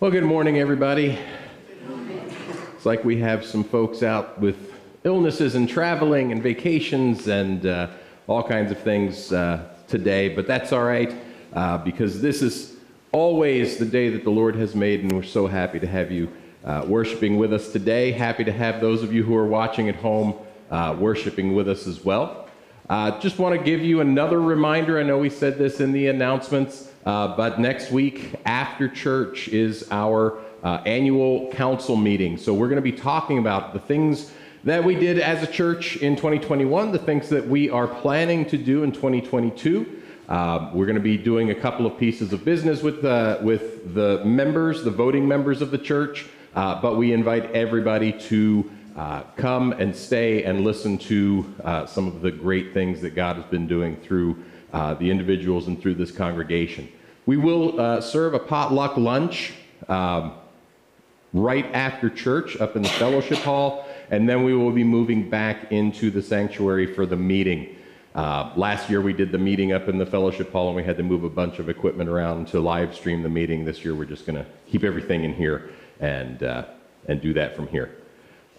Well, good morning, everybody. It's like we have some folks out with illnesses and traveling and vacations and uh, all kinds of things uh, today, but that's all right uh, because this is always the day that the Lord has made, and we're so happy to have you uh, worshiping with us today. Happy to have those of you who are watching at home uh, worshiping with us as well. Uh, just want to give you another reminder. I know we said this in the announcements, uh, but next week after church is our uh, annual council meeting. So we're going to be talking about the things that we did as a church in 2021, the things that we are planning to do in 2022. Uh, we're going to be doing a couple of pieces of business with the, with the members, the voting members of the church, uh, but we invite everybody to uh, come and stay and listen to uh, some of the great things that God has been doing through uh, the individuals and through this congregation. We will uh, serve a potluck lunch um, right after church up in the fellowship hall, and then we will be moving back into the sanctuary for the meeting. Uh, last year we did the meeting up in the fellowship hall and we had to move a bunch of equipment around to live stream the meeting. This year we're just going to keep everything in here and, uh, and do that from here.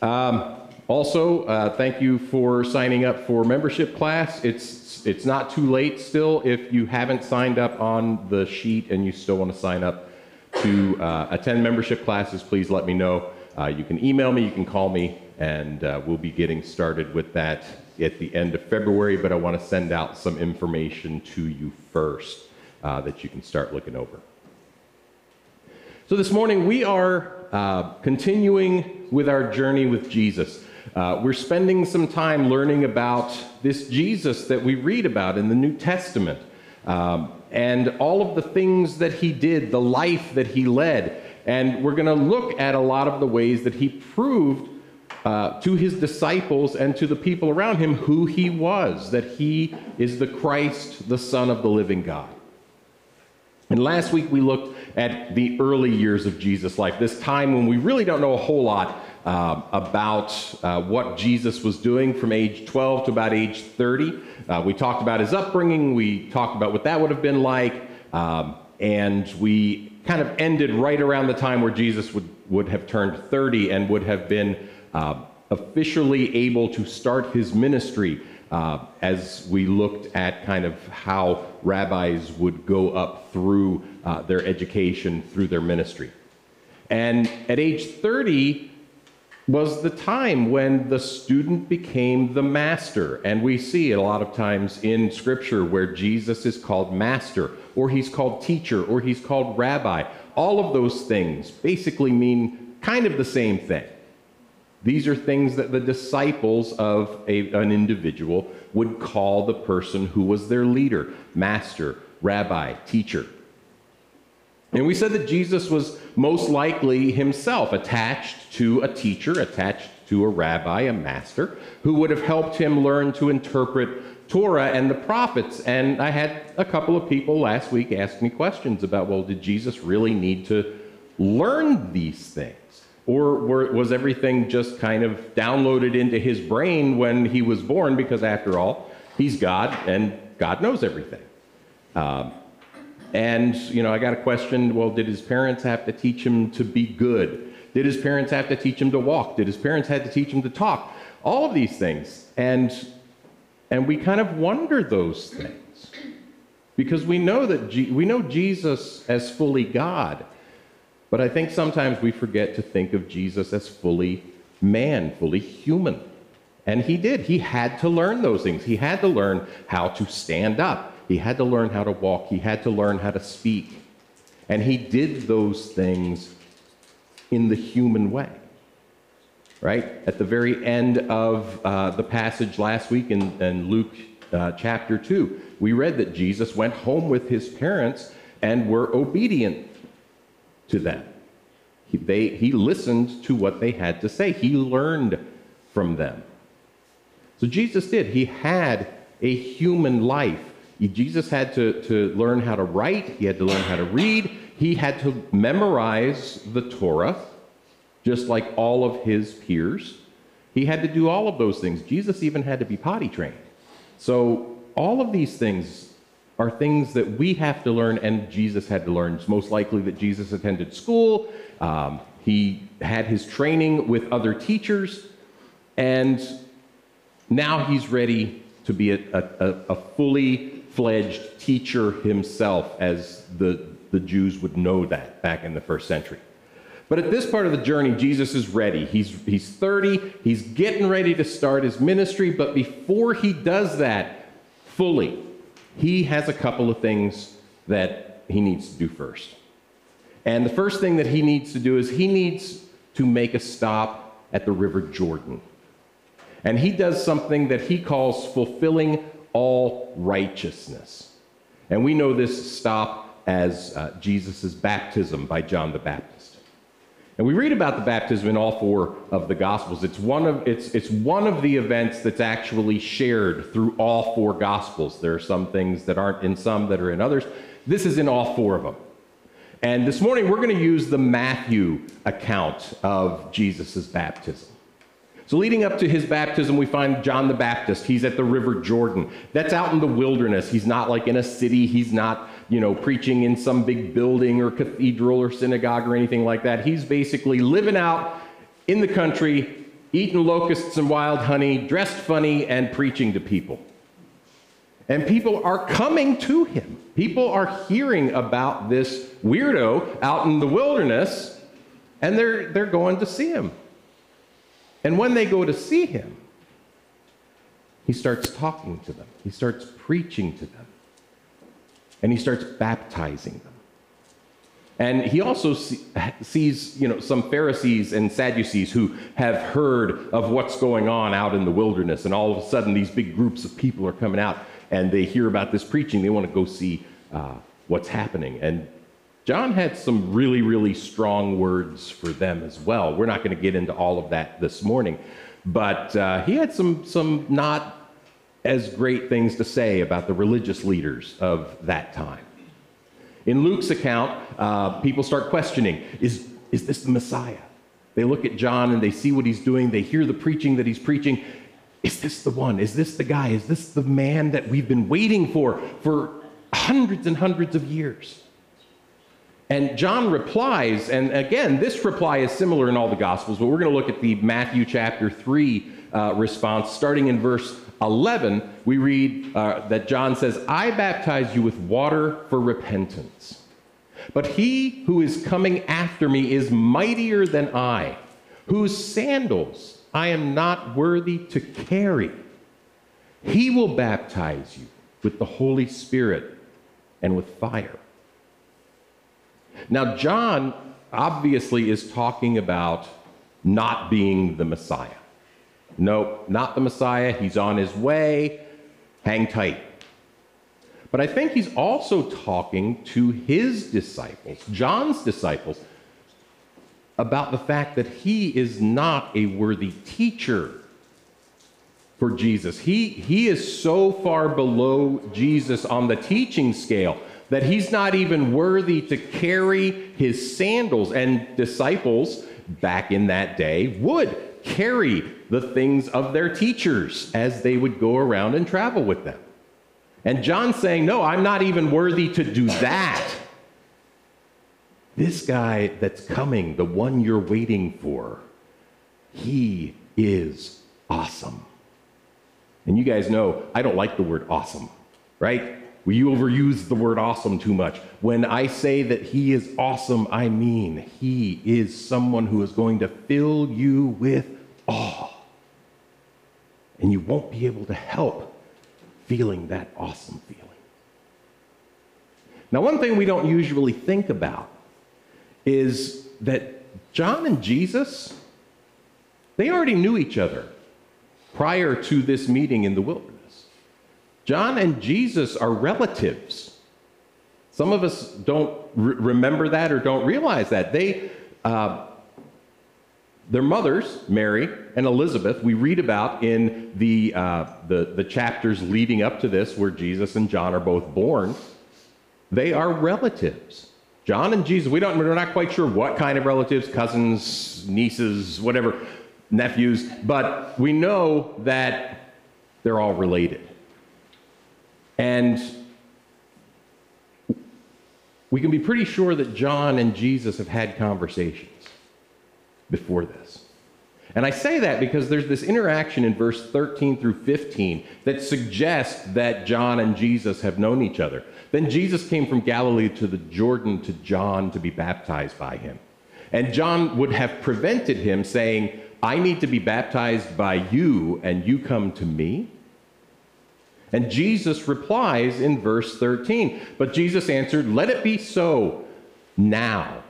Um, also, uh, thank you for signing up for membership class. It's, it's not too late still. If you haven't signed up on the sheet and you still want to sign up to uh, attend membership classes, please let me know. Uh, you can email me, you can call me, and uh, we'll be getting started with that at the end of February. But I want to send out some information to you first uh, that you can start looking over. So this morning we are uh, continuing with our journey with Jesus. Uh, we're spending some time learning about this Jesus that we read about in the New Testament um, and all of the things that he did, the life that he led. And we're going to look at a lot of the ways that he proved uh, to his disciples and to the people around him who he was, that he is the Christ, the Son of the living God. And last week we looked at the early years of Jesus' life, this time when we really don't know a whole lot uh, about uh, what Jesus was doing from age 12 to about age 30. Uh, we talked about his upbringing, we talked about what that would have been like, um, and we kind of ended right around the time where Jesus would, would have turned 30 and would have been uh, officially able to start his ministry uh, as we looked at kind of how rabbis would go up through uh, their education, through their ministry. And at age 30 was the time when the student became the master. And we see it a lot of times in Scripture where Jesus is called master, or he's called teacher, or he's called rabbi. All of those things basically mean kind of the same thing. These are things that the disciples of a, an individual would call the person who was their leader, master, rabbi, teacher. And we said that Jesus was most likely himself attached to a teacher, attached to a rabbi, a master, who would have helped him learn to interpret Torah and the prophets. And I had a couple of people last week ask me questions about, well, did Jesus really need to learn these things? Or were, was everything just kind of downloaded into his brain when he was born? Because after all, he's God and God knows everything. Um, and, you know, I got a question well, did his parents have to teach him to be good? Did his parents have to teach him to walk? Did his parents have to teach him to talk? All of these things. And, and we kind of wonder those things because we know that G- we know Jesus as fully God. But I think sometimes we forget to think of Jesus as fully man, fully human. And he did. He had to learn those things. He had to learn how to stand up. He had to learn how to walk. He had to learn how to speak. And he did those things in the human way. Right? At the very end of uh, the passage last week in, in Luke uh, chapter 2, we read that Jesus went home with his parents and were obedient to them. He, they, he listened to what they had to say, he learned from them. So Jesus did. He had a human life. Jesus had to, to learn how to write, he had to learn how to read, he had to memorize the Torah, just like all of his peers. He had to do all of those things. Jesus even had to be potty trained. So, all of these things are things that we have to learn and Jesus had to learn. It's most likely that Jesus attended school, um, he had his training with other teachers, and now he's ready to be a, a, a fully fledged teacher himself, as the, the Jews would know that back in the first century. But at this part of the journey, Jesus is ready. He's, he's 30, he's getting ready to start his ministry, but before he does that fully, he has a couple of things that he needs to do first. And the first thing that he needs to do is he needs to make a stop at the River Jordan. And he does something that he calls fulfilling all righteousness. And we know this stop as uh, Jesus' baptism by John the Baptist. And we read about the baptism in all four of the Gospels. It's one of, it's, it's one of the events that's actually shared through all four Gospels. There are some things that aren't in some that are in others. This is in all four of them. And this morning we're going to use the Matthew account of Jesus' baptism. So, leading up to his baptism, we find John the Baptist. He's at the River Jordan. That's out in the wilderness. He's not like in a city. He's not, you know, preaching in some big building or cathedral or synagogue or anything like that. He's basically living out in the country, eating locusts and wild honey, dressed funny, and preaching to people. And people are coming to him. People are hearing about this weirdo out in the wilderness, and they're, they're going to see him. And when they go to see him, he starts talking to them, he starts preaching to them, and he starts baptizing them. And he also see, sees, you know, some Pharisees and Sadducees who have heard of what's going on out in the wilderness, and all of a sudden these big groups of people are coming out, and they hear about this preaching. They want to go see uh, what's happening. And John had some really, really strong words for them as well. We're not going to get into all of that this morning, but uh, he had some, some not as great things to say about the religious leaders of that time. In Luke's account, uh, people start questioning is, is this the Messiah? They look at John and they see what he's doing, they hear the preaching that he's preaching. Is this the one? Is this the guy? Is this the man that we've been waiting for for hundreds and hundreds of years? And John replies, and again, this reply is similar in all the Gospels, but we're going to look at the Matthew chapter 3 uh, response. Starting in verse 11, we read uh, that John says, I baptize you with water for repentance. But he who is coming after me is mightier than I, whose sandals I am not worthy to carry. He will baptize you with the Holy Spirit and with fire. Now, John obviously is talking about not being the Messiah. No, not the Messiah. He's on his way. Hang tight. But I think he's also talking to his disciples, John's disciples, about the fact that he is not a worthy teacher for Jesus. He, he is so far below Jesus on the teaching scale that he's not even worthy to carry his sandals. And disciples back in that day would carry the things of their teachers as they would go around and travel with them. And John's saying, No, I'm not even worthy to do that. This guy that's coming, the one you're waiting for, he is awesome. And you guys know I don't like the word awesome, right? We overuse the word awesome too much. When I say that he is awesome, I mean he is someone who is going to fill you with awe. And you won't be able to help feeling that awesome feeling. Now, one thing we don't usually think about is that John and Jesus, they already knew each other prior to this meeting in the wilderness. John and Jesus are relatives. Some of us don't re- remember that or don't realize that. They, uh, their mothers, Mary and Elizabeth, we read about in the, uh, the, the chapters leading up to this, where Jesus and John are both born. They are relatives. John and Jesus, we don't, we're not quite sure what kind of relatives, cousins, nieces, whatever, nephews, but we know that they're all related. And we can be pretty sure that John and Jesus have had conversations before this. And I say that because there's this interaction in verse 13 through 15 that suggests that John and Jesus have known each other. Then Jesus came from Galilee to the Jordan to John to be baptized by him. And John would have prevented him saying, I need to be baptized by you, and you come to me? And Jesus replies in verse 13, But Jesus answered, Let it be so now,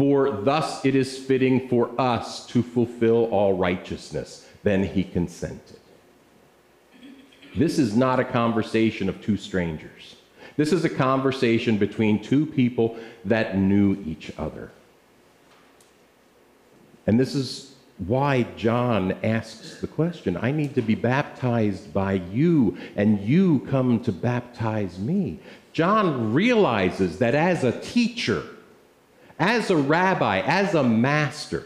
for thus it is fitting for us to fulfill all righteousness. Then he consented. This is not a conversation of two strangers. This is a conversation between two people that knew each other. And this is why John asks the question I need to be baptized by you, and you come to baptize me. John realizes that as a teacher, as a rabbi, as a master,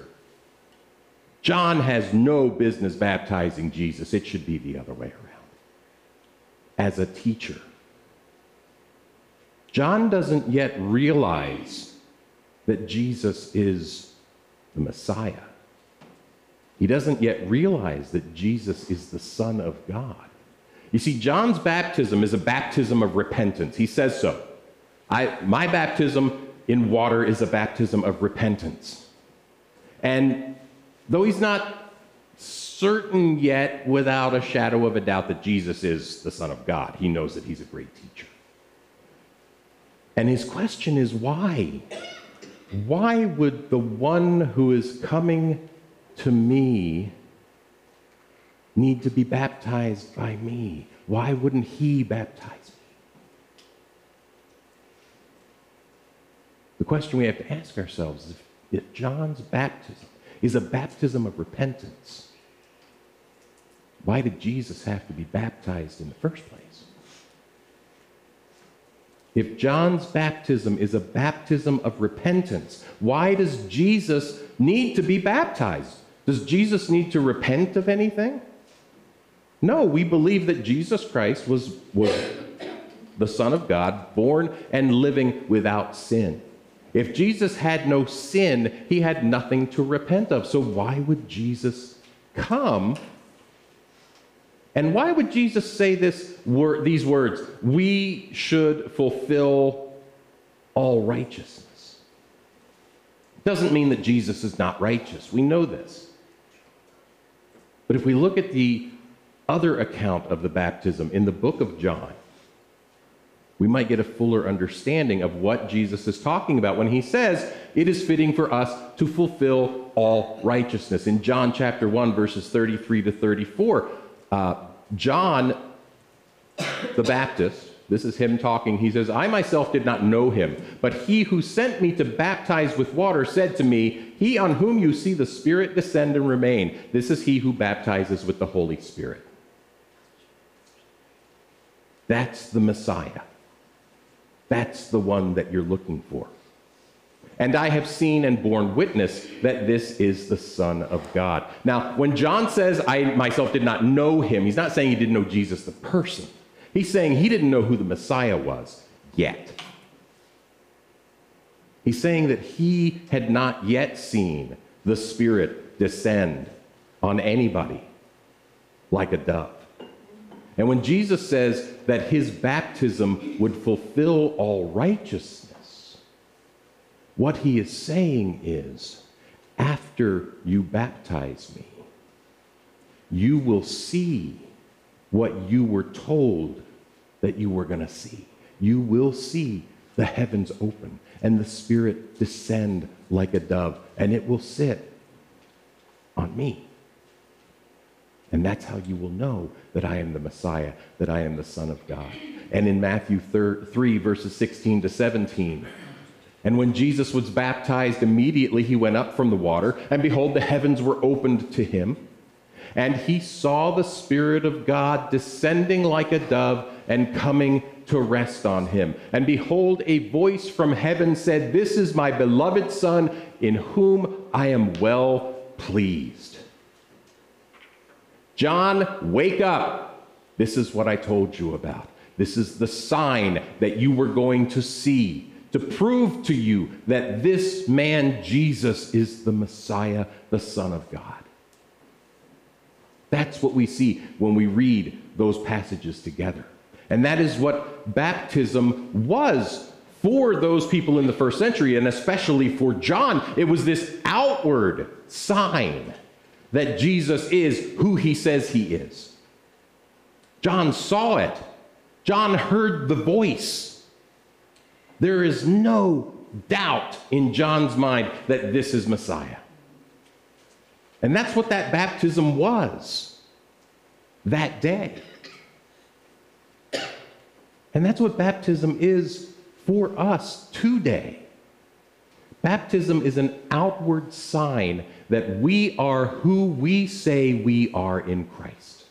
John has no business baptizing Jesus. It should be the other way around. As a teacher, John doesn't yet realize that Jesus is the Messiah. He doesn't yet realize that Jesus is the Son of God. You see, John's baptism is a baptism of repentance. He says so. I, my baptism in water is a baptism of repentance. And though he's not certain yet, without a shadow of a doubt, that Jesus is the Son of God, he knows that he's a great teacher. And his question is why? Why would the one who is coming to me need to be baptized by me? Why wouldn't he baptize me? The question we have to ask ourselves is if, if John's baptism is a baptism of repentance, why did Jesus have to be baptized in the first place? If John's baptism is a baptism of repentance, why does Jesus need to be baptized? Does Jesus need to repent of anything? No, we believe that Jesus Christ was, was the Son of God, born and living without sin. If Jesus had no sin, he had nothing to repent of. So why would Jesus come and why would Jesus say this these words? We should fulfill all righteousness. Doesn't mean that Jesus is not righteous. We know this. But if we look at the other account of the baptism in the book of John, we might get a fuller understanding of what Jesus is talking about when he says it is fitting for us to fulfill all righteousness. In John chapter 1, verses 33 to 34, uh, John the Baptist, this is him talking, he says, I myself did not know him, but he who sent me to baptize with water said to me, He on whom you see the Spirit descend and remain, this is he who baptizes with the Holy Spirit. That's the Messiah. That's the one that you're looking for. And I have seen and borne witness that this is the Son of God. Now, when John says, I myself did not know him, he's not saying he didn't know Jesus the person. He's saying he didn't know who the Messiah was yet. He's saying that he had not yet seen the Spirit descend on anybody like a dove. And when Jesus says that his baptism would fulfill all righteousness, what he is saying is, after you baptize me, you will see what you were told that you were going to see. You will see the heavens open and the Spirit descend like a dove, and it will sit on me. And that's how you will know that I am the Messiah, that I am the Son of God. And in Matthew 3, verses 16 to 17, and when Jesus was baptized, immediately he went up from the water, and behold, the heavens were opened to him. And he saw the Spirit of God descending like a dove and coming to rest on him. And behold, a voice from heaven said, This is my beloved Son, in whom I am well pleased. John, wake up. This is what I told you about. This is the sign that you were going to see to prove to you that this man, Jesus, is the Messiah, the Son of God. That's what we see when we read those passages together. And that is what baptism was for those people in the first century, and especially for John. It was this outward sign that Jesus is who he says he is. John saw it, John heard the voice. There is no doubt in John's mind that this is Messiah. And that's what that baptism was that day. And that's what baptism is for us today. Baptism is an outward sign that we are who we say we are in Christ.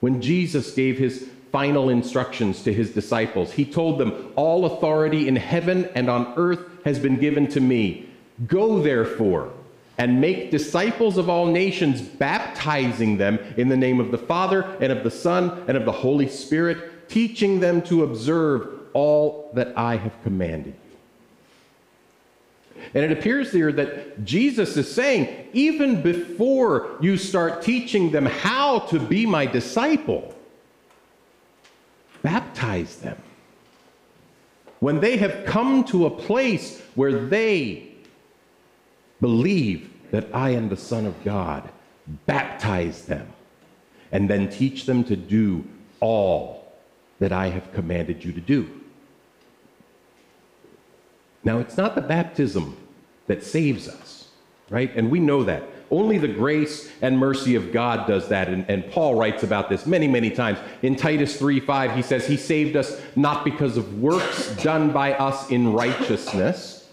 When Jesus gave his final instructions to his disciples, he told them, All authority in heaven and on earth has been given to me. Go therefore and make disciples of all nations, baptizing them in the name of the Father and of the Son and of the Holy Spirit, teaching them to observe all that I have commanded. And it appears here that Jesus is saying, even before you start teaching them how to be my disciple, baptize them. When they have come to a place where they believe that I am the Son of God, baptize them, and then teach them to do all that I have commanded you to do. Now, it's not the baptism that saves us, right? And we know that. Only the grace and mercy of God does that. And, and, Paul writes about this many, many times. In Titus 3 5, he says, He saved us not because of works done by us in righteousness,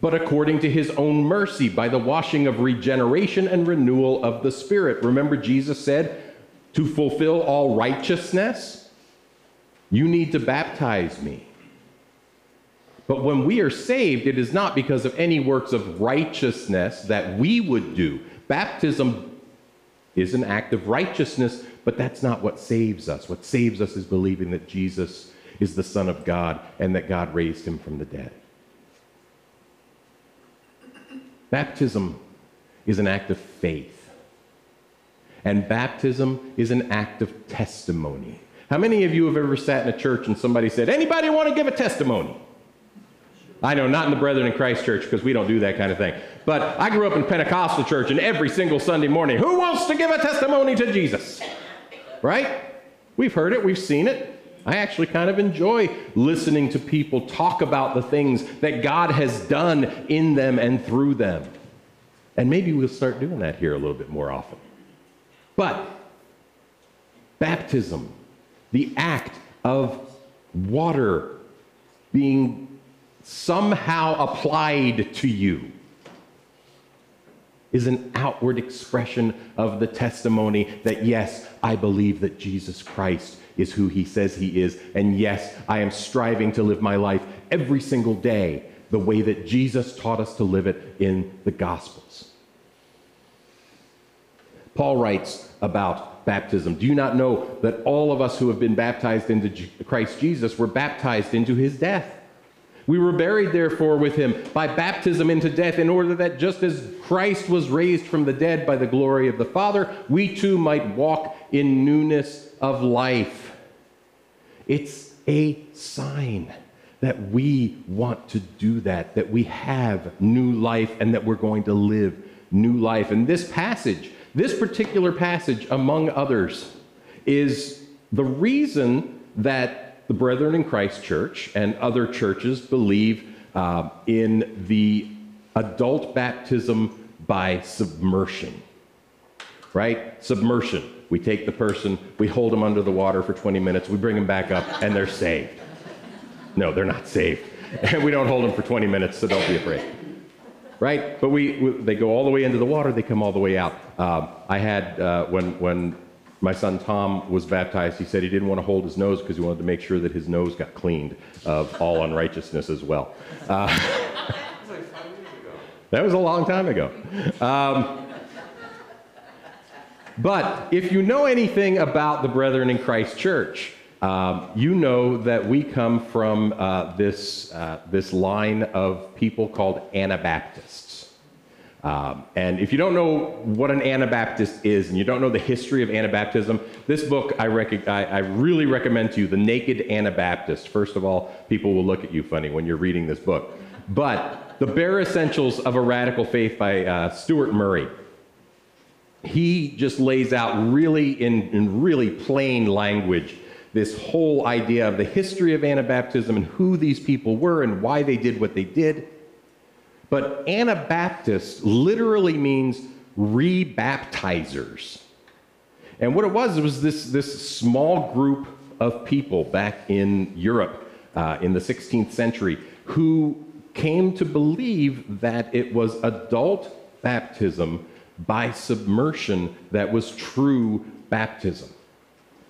but according to his own mercy, by the washing of regeneration and renewal of the Spirit. Remember, Jesus said, To fulfill all righteousness, you need to baptize me. But when we are saved, it is not because of any works of righteousness that we would do. Baptism is an act of righteousness, but that's not what saves us. What saves us is believing that Jesus is the Son of God and that God raised him from the dead. Baptism is an act of faith, and baptism is an act of testimony. How many of you have ever sat in a church and somebody said, Anybody want to give a testimony? I know not in the Brethren in Christ church because we don't do that kind of thing. But I grew up in Pentecostal church, and every single Sunday morning, who wants to give a testimony to Jesus? Right? We've heard it, we've seen it. I actually kind of enjoy listening to people talk about the things that God has done in them and through them. And maybe we'll start doing that here a little bit more often. But baptism, the act of water being somehow applied to you is an outward expression of the testimony that, yes, I believe that Jesus Christ is who he says he is. And yes, I am striving to live my life every single day the way that Jesus taught us to live it in the Gospels. Paul writes about baptism. Do you not know that all of us who have been baptized into Christ Jesus were baptized into his death? We were buried, therefore, with him by baptism into death, in order that just as Christ was raised from the dead by the glory of the Father, we too might walk in newness of life. It's a sign that we want to do that, that we have new life, and that we're going to live new life. And this passage, this particular passage, among others, is the reason that the Brethren in Christ Church and other churches believe uh, in the adult baptism by submersion. Right? Submersion. We take the person, we hold them under the water for 20 minutes, we bring them back up, and they're saved. No, they're not saved. And we don't hold them for 20 minutes, so don't be afraid. Right? But we, we they go all the way into the water, they come all the way out. Uh, I had, uh, when, when my son Tom was baptized, he said he didn't want to hold his nose because he wanted to make sure that his nose got cleaned of all unrighteousness as well. Uh, that was a long time ago. Um, but if you know anything about the Brethren in Christ Church, Um, you know that we come from uh, this, uh, this line of people called Anabaptists. Um, and if you don't know what an Anabaptist is and you don't know the history of Anabaptism, this book I, rec- I, I really recommend to you, The Naked Anabaptist. First of all, people will look at you funny when you're reading this book. But The Bare Essentials of a Radical Faith by uh, Stuart Murray he just lays out really in, in, really plain language this whole idea of the history of Anabaptism and who these people were and why they did what they did. But Anabaptist literally means rebaptizers. And what it was, it was this, this small group of people back in Europe uh, in the 16th century who came to believe that it was adult baptism by submersion that was true baptism.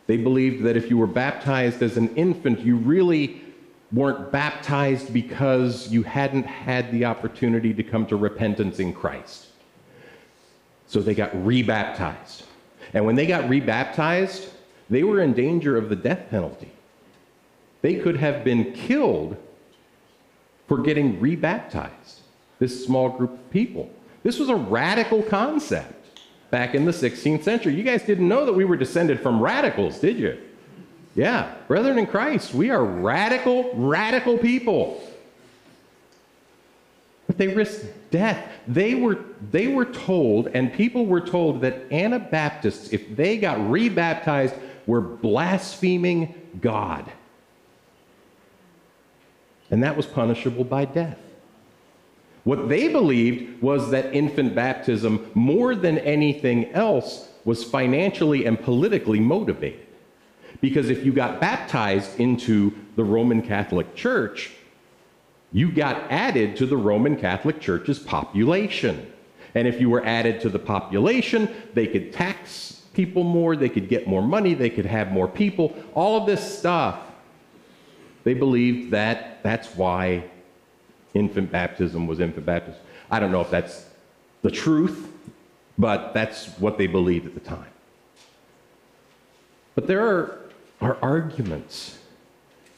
They believed that if you were baptized as an infant, you really weren't baptized because you hadn't had the opportunity to come to repentance in Christ. So they got rebaptized. And when they got rebaptized, they were in danger of the death penalty. They could have been killed for getting rebaptized, this small group of people. This was a radical concept back in the 16th century. You guys didn't know that we were descended from radicals, did you? Yeah, brethren in Christ, we are radical, radical people. But they risked death. They were, they were told, and people were told, that Anabaptists, if they got rebaptized, were blaspheming God. And that was punishable by death. What they believed was that infant baptism, more than anything else, was financially and politically motivated. Because if you got baptized into the Roman Catholic Church, you got added to the Roman Catholic Church's population. And if you were added to the population, they could tax people more, they could get more money, they could have more people, all of this stuff. They believed that that's why infant baptism was infant baptism. I don't know if that's the truth, but that's what they believed at the time. But there are, are arguments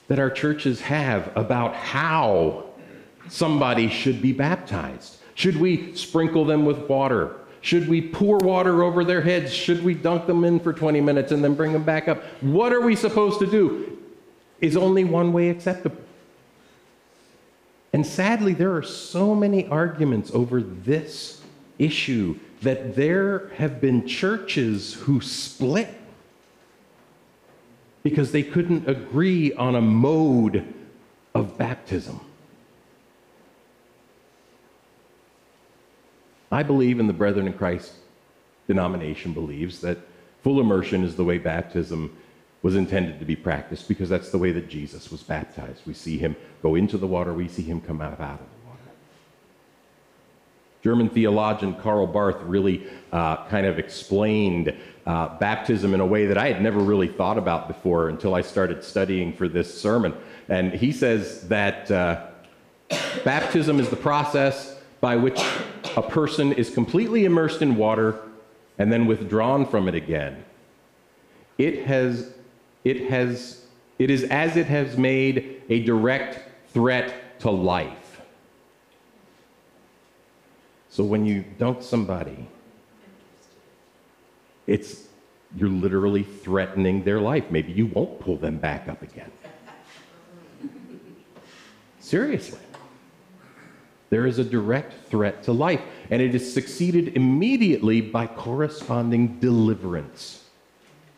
that our churches have about how somebody should be baptized. Should we sprinkle them with water? Should we pour water over their heads? Should we dunk them in for 20 minutes and then bring them back up? What are we supposed to do? Is only one way acceptable? And sadly, there are so many arguments over this issue that there have been churches who split because they couldn't agree on a mode of baptism. I believe, in the Brethren in Christ denomination believes, that full immersion is the way baptism was intended to be practiced because that's the way that Jesus was baptized. We see him go into the water, we see him come out, of water. German theologian Karl Barth really uh, kind of explained uh, baptism in a way that I had never really thought about before until I started studying for this sermon. And he says that uh, baptism is the process by which a person is completely immersed in water and then withdrawn from it again. It has it, has, it is as it has made a direct threat to life. So when you dunk somebody, it's you're literally threatening their life. Maybe you won't pull them back up again. Seriously. There is a direct threat to life, and it is succeeded immediately by corresponding deliverance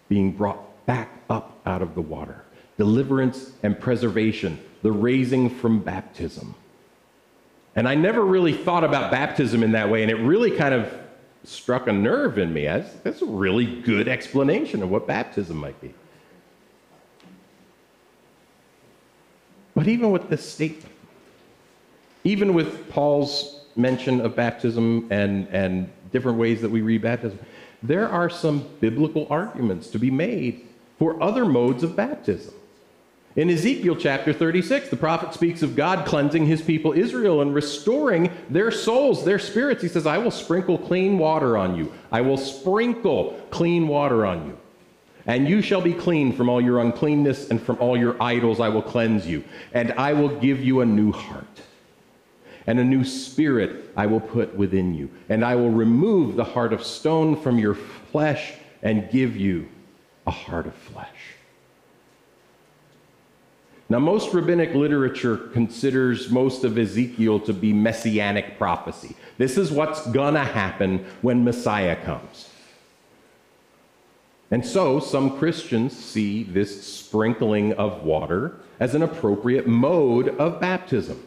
being brought back up out of the water. Deliverance and preservation, the raising from baptism. And I never really thought about baptism in that way, and it really kind of struck a nerve in me. That's, that's a really good explanation of what baptism might be. But even with this statement, even with Paul's mention of baptism and, and different ways that we read baptism, there are some biblical arguments to be made for other modes of baptism. In Ezekiel chapter 36, the prophet speaks of God cleansing his people Israel and restoring their souls, their spirits. He says, I will sprinkle clean water on you. I will sprinkle clean water on you. And you shall be clean from all your uncleanness, and from all your idols I will cleanse you. And I will give you a new heart. And a new spirit I will put within you. And I will remove the heart of stone from your flesh and give you a heart of flesh. Now, most rabbinic literature considers most of Ezekiel to be messianic prophecy. This is what's gonna happen when Messiah comes. And so, some Christians see this sprinkling of water as an appropriate mode of baptism.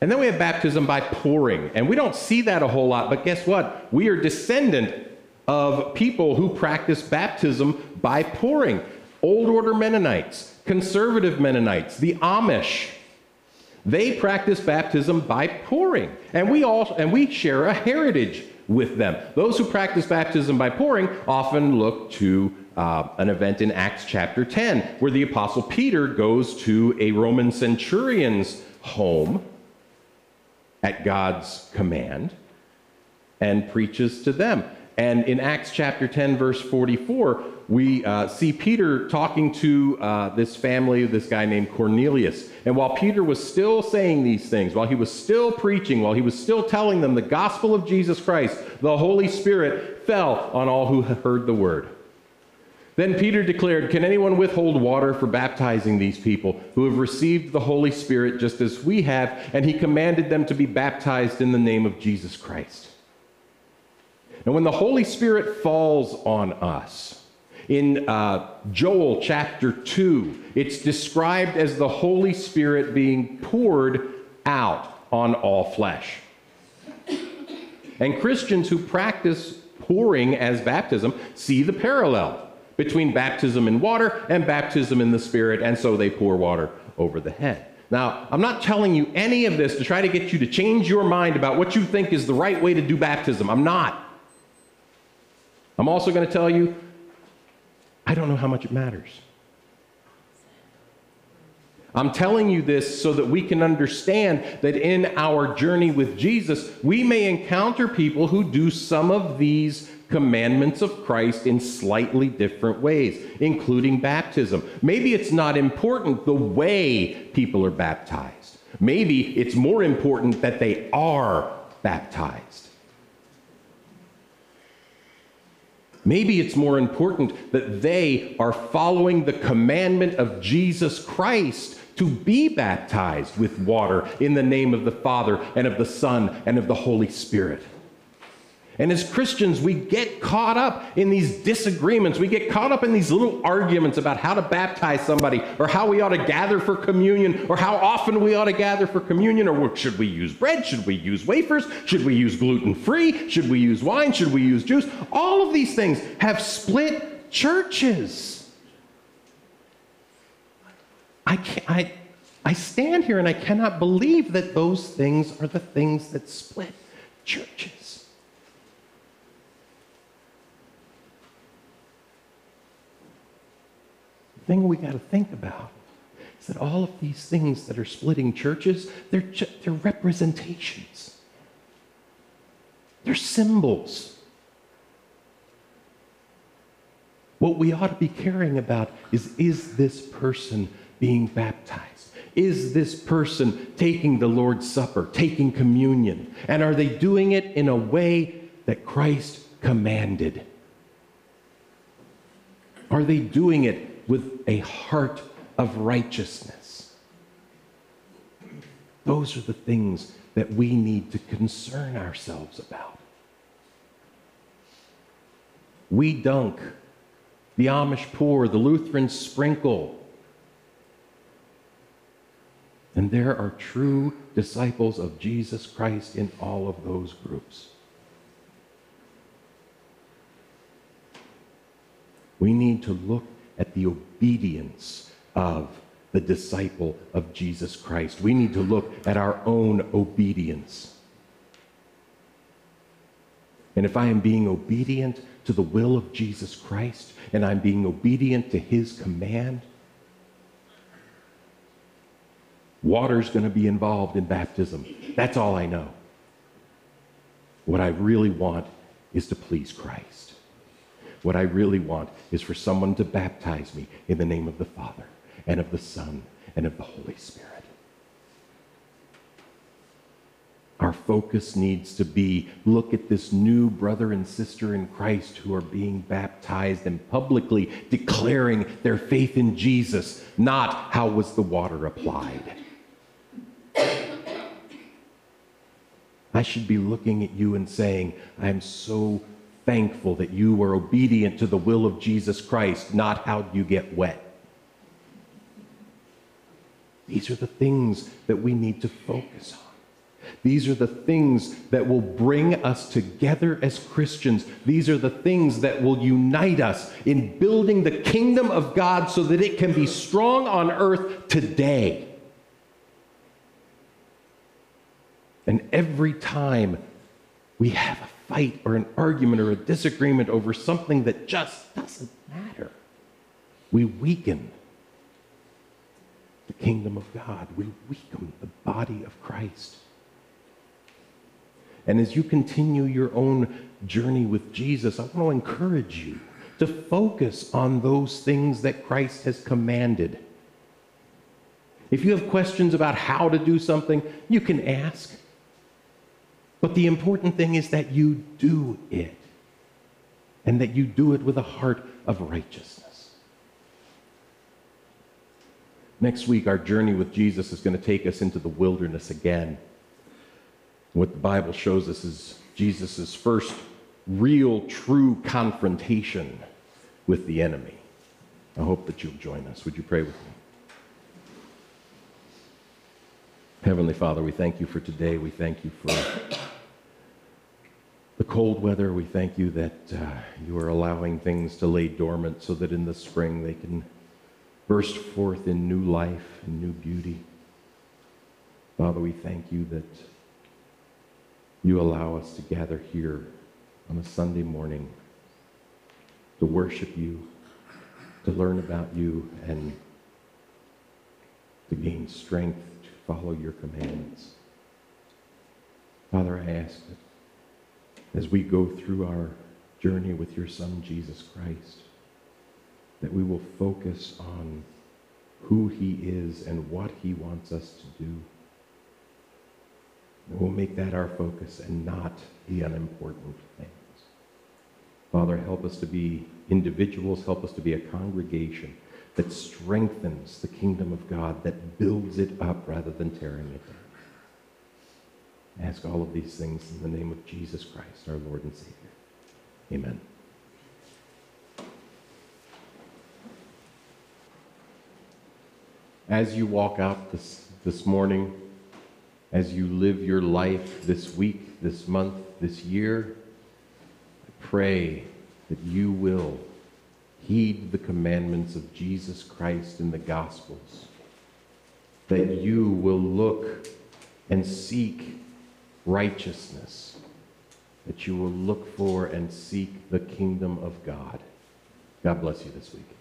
And then we have baptism by pouring. And we don't see that a whole lot, but guess what? We are descendant of people who practice baptism by pouring. Old Order Mennonites, conservative Mennonites, the Amish, they practice baptism by pouring. And we all and we share a heritage with them. Those who practice baptism by pouring often look to uh, an event in Acts chapter 10, where the Apostle Peter goes to a Roman centurion's home at God's command and preaches to them. And in Acts chapter 10, verse 44, we uh, see Peter talking to uh, this family, this guy named Cornelius. And while Peter was still saying these things, while he was still preaching, while he was still telling them the gospel of Jesus Christ, the Holy Spirit fell on all who heard the word. Then Peter declared, Can anyone withhold water for baptizing these people who have received the Holy Spirit just as we have? And he commanded them to be baptized in the name of Jesus Christ. And when the Holy Spirit falls on us, in uh, Joel chapter 2, it's described as the Holy Spirit being poured out on all flesh. And Christians who practice pouring as baptism see the parallel between baptism in water and baptism in the Spirit, and so they pour water over the head. Now, I'm not telling you any of this to try to get you to change your mind about what you think is the right way to do baptism. I'm not. I'm also going to tell you, I don't know how much it matters. I'm telling you this so that we can understand that in our journey with Jesus, we may encounter people who do some of these commandments of Christ in slightly different ways, including baptism. Maybe it's not important the way people are baptized. Maybe it's more important that they are baptized. Maybe it's more important that they are following the commandment of Jesus Christ to be baptized with water in the name of the Father and of the Son and of the Holy Spirit. And as Christians, we get caught up in these disagreements. We get caught up in these little arguments about how to baptize somebody, or how we ought to gather for communion, or how often we ought to gather for communion, or should we use bread? Should we use wafers? Should we use gluten free? Should we use wine? Should we use juice? All of these things have split churches. I, can't, I, I stand here and I cannot believe that those things are the things that split churches. The thing we got to think about is that all of these things that are splitting churches, they're, they're representations, they're symbols. What we ought to be caring about is is this person being baptized? Is this person taking the Lord's Supper, taking communion? And are they doing it in a way that Christ commanded? Are they doing it with a heart of righteousness? Those are the things that we need to concern ourselves about. We dunk, the Amish pour, the Lutherans sprinkle. And there are true disciples of Jesus Christ in all of those groups. We need to look at the obedience of the disciple of Jesus Christ. We need to look at our own obedience. And if I am being obedient to the will of Jesus Christ and I'm being obedient to his command, Water's going to be involved in baptism. That's all I know. What I really want is to please Christ. What I really want is for someone to baptize me in the name of the Father and of the Son and of the Holy Spirit. Our focus needs to be look at this new brother and sister in Christ who are being baptized and publicly declaring their faith in Jesus, not how was the water applied. I should be looking at you and saying, I am so thankful that you were obedient to the will of Jesus Christ, not how you get wet. These are the things that we need to focus on. These are the things that will bring us together as Christians. These are the things that will unite us in building the kingdom of God so that it can be strong on earth today. And every time we have a fight or an argument or a disagreement over something that just doesn't matter, we weaken the kingdom of God. We weaken the body of Christ. And as you continue your own journey with Jesus, I want to encourage you to focus on those things that Christ has commanded. If you have questions about how to do something, you can ask. But the important thing is that you do it and that you do it with a heart of righteousness. Next week, our journey with Jesus is going to take us into the wilderness again. What the Bible shows us is Jesus' first real, true confrontation with the enemy. I hope that you'll join us. Would you pray with me? Heavenly Father, we thank you for today. We thank you for the cold weather. We thank you that uh, you are allowing things to lay dormant so that in the spring they can burst forth in new life and new beauty. Father, we thank you that you allow us to gather here on a Sunday morning to worship you, to learn about you, and to gain strength to follow your commands. Father, I ask that as we go through our journey with your Son, Jesus Christ, that we will focus on who he is and what he wants us to do. We'll make that our focus and not the unimportant things. Father, help us to be individuals, help us to be a congregation that strengthens the kingdom of God, that builds it up rather than tearing it down. Ask all of these things in the name of Jesus Christ, our Lord and Savior. Amen. As you walk out this, this morning, as you live your life this week, this month, this year, I pray that you will heed the commandments of Jesus Christ in the Gospels, that you will look and seek righteousness, that you will look for and seek the kingdom of God. God bless you this week.